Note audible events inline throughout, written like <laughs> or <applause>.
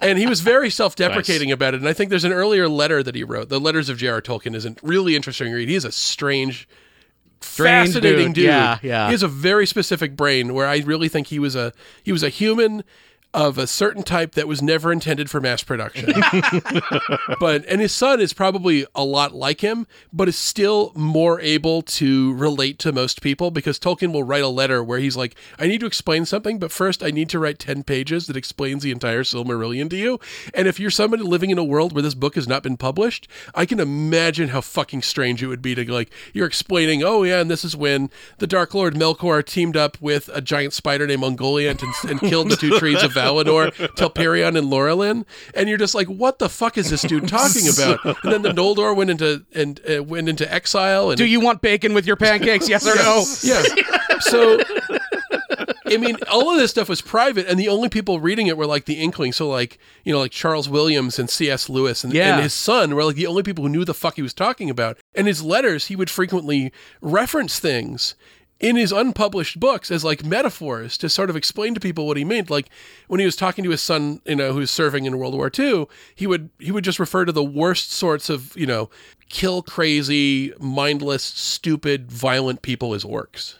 and he was very self-deprecating about it. And I think there's an earlier letter that he wrote. The Letters of J.R. Tolkien is a really interesting read. He's a strange, Strange fascinating dude. dude. Yeah, yeah. He has a very specific brain where I really think he was a he was a human of a certain type that was never intended for mass production. <laughs> but and his son is probably a lot like him, but is still more able to relate to most people because Tolkien will write a letter where he's like, I need to explain something, but first I need to write 10 pages that explains the entire Silmarillion to you. And if you're somebody living in a world where this book has not been published, I can imagine how fucking strange it would be to like you're explaining, oh yeah, and this is when the Dark Lord Melkor teamed up with a giant spider named Ungoliant and, and killed the two trees of Valinor, Telperion and Laurelin, and you're just like, what the fuck is this dude talking <laughs> about? And then the Noldor went into and uh, went into exile. And Do you want bacon with your pancakes? Yes or no? yeah. So, I mean, all of this stuff was private, and the only people reading it were like the Inkling. So, like, you know, like Charles Williams and C.S. Lewis and, Yeah. and his son were like the only people who knew the fuck he was talking about. And his letters, he would frequently reference things in his unpublished books as like metaphors to sort of explain to people what he meant. Like when he was talking to his son, you know, who's serving in World War II, he would he would just refer to the worst sorts of, you know, kill crazy, mindless, stupid, violent people as orcs.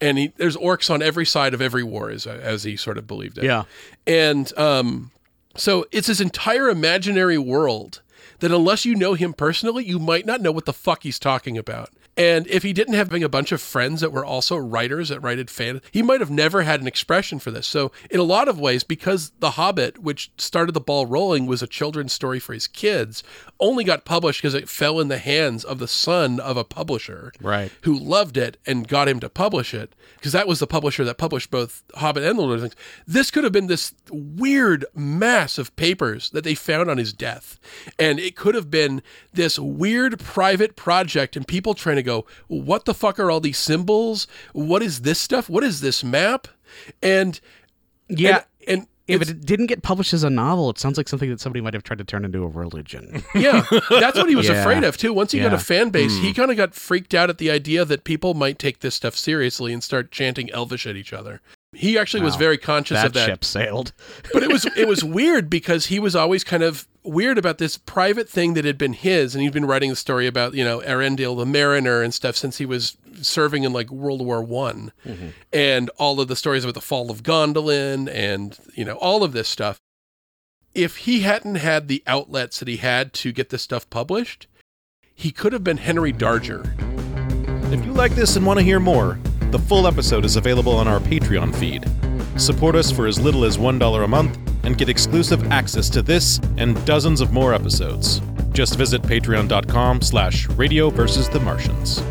And he, there's orcs on every side of every war, as, as he sort of believed it. Yeah. And um, so it's this entire imaginary world that unless you know him personally, you might not know what the fuck he's talking about. And if he didn't have a bunch of friends that were also writers that writed fan, he might have never had an expression for this. So in a lot of ways, because The Hobbit, which started the ball rolling, was a children's story for his kids, only got published because it fell in the hands of the son of a publisher Right. who loved it and got him to publish it because that was the publisher that published both Hobbit and the Lord of the Rings. This could have been this weird mass of papers that they found on his death, and it could have been this weird private project and people trying to go, "What the fuck are all these symbols? What is this stuff? What is this map?" And Yeah. and, and if it didn't get published as a novel, it sounds like something that somebody might have tried to turn into a religion. <laughs> Yeah, that's what he was <laughs> Yeah. afraid of too. Once he got a fan base, he hmm. kind of got freaked out at the idea that people might take this stuff seriously and start chanting Elvish at each other. He actually was very conscious that of that. ship sailed. But it was it was <laughs> weird because he was always kind of weird about this private thing that had been his, and he'd been writing the story about you know Eärendil the Mariner and stuff since he was serving in like World War One, mm-hmm. and all of the stories about the fall of Gondolin and you know all of this stuff. If he hadn't had the outlets that he had to get this stuff published, he could have been Henry Darger. If you like this and want to hear more, the full episode is available on our Patreon feed. Support us for as little as $1 a month and get exclusive access to this and dozens of more episodes. Just visit patreon.com slash radio versus the Martians.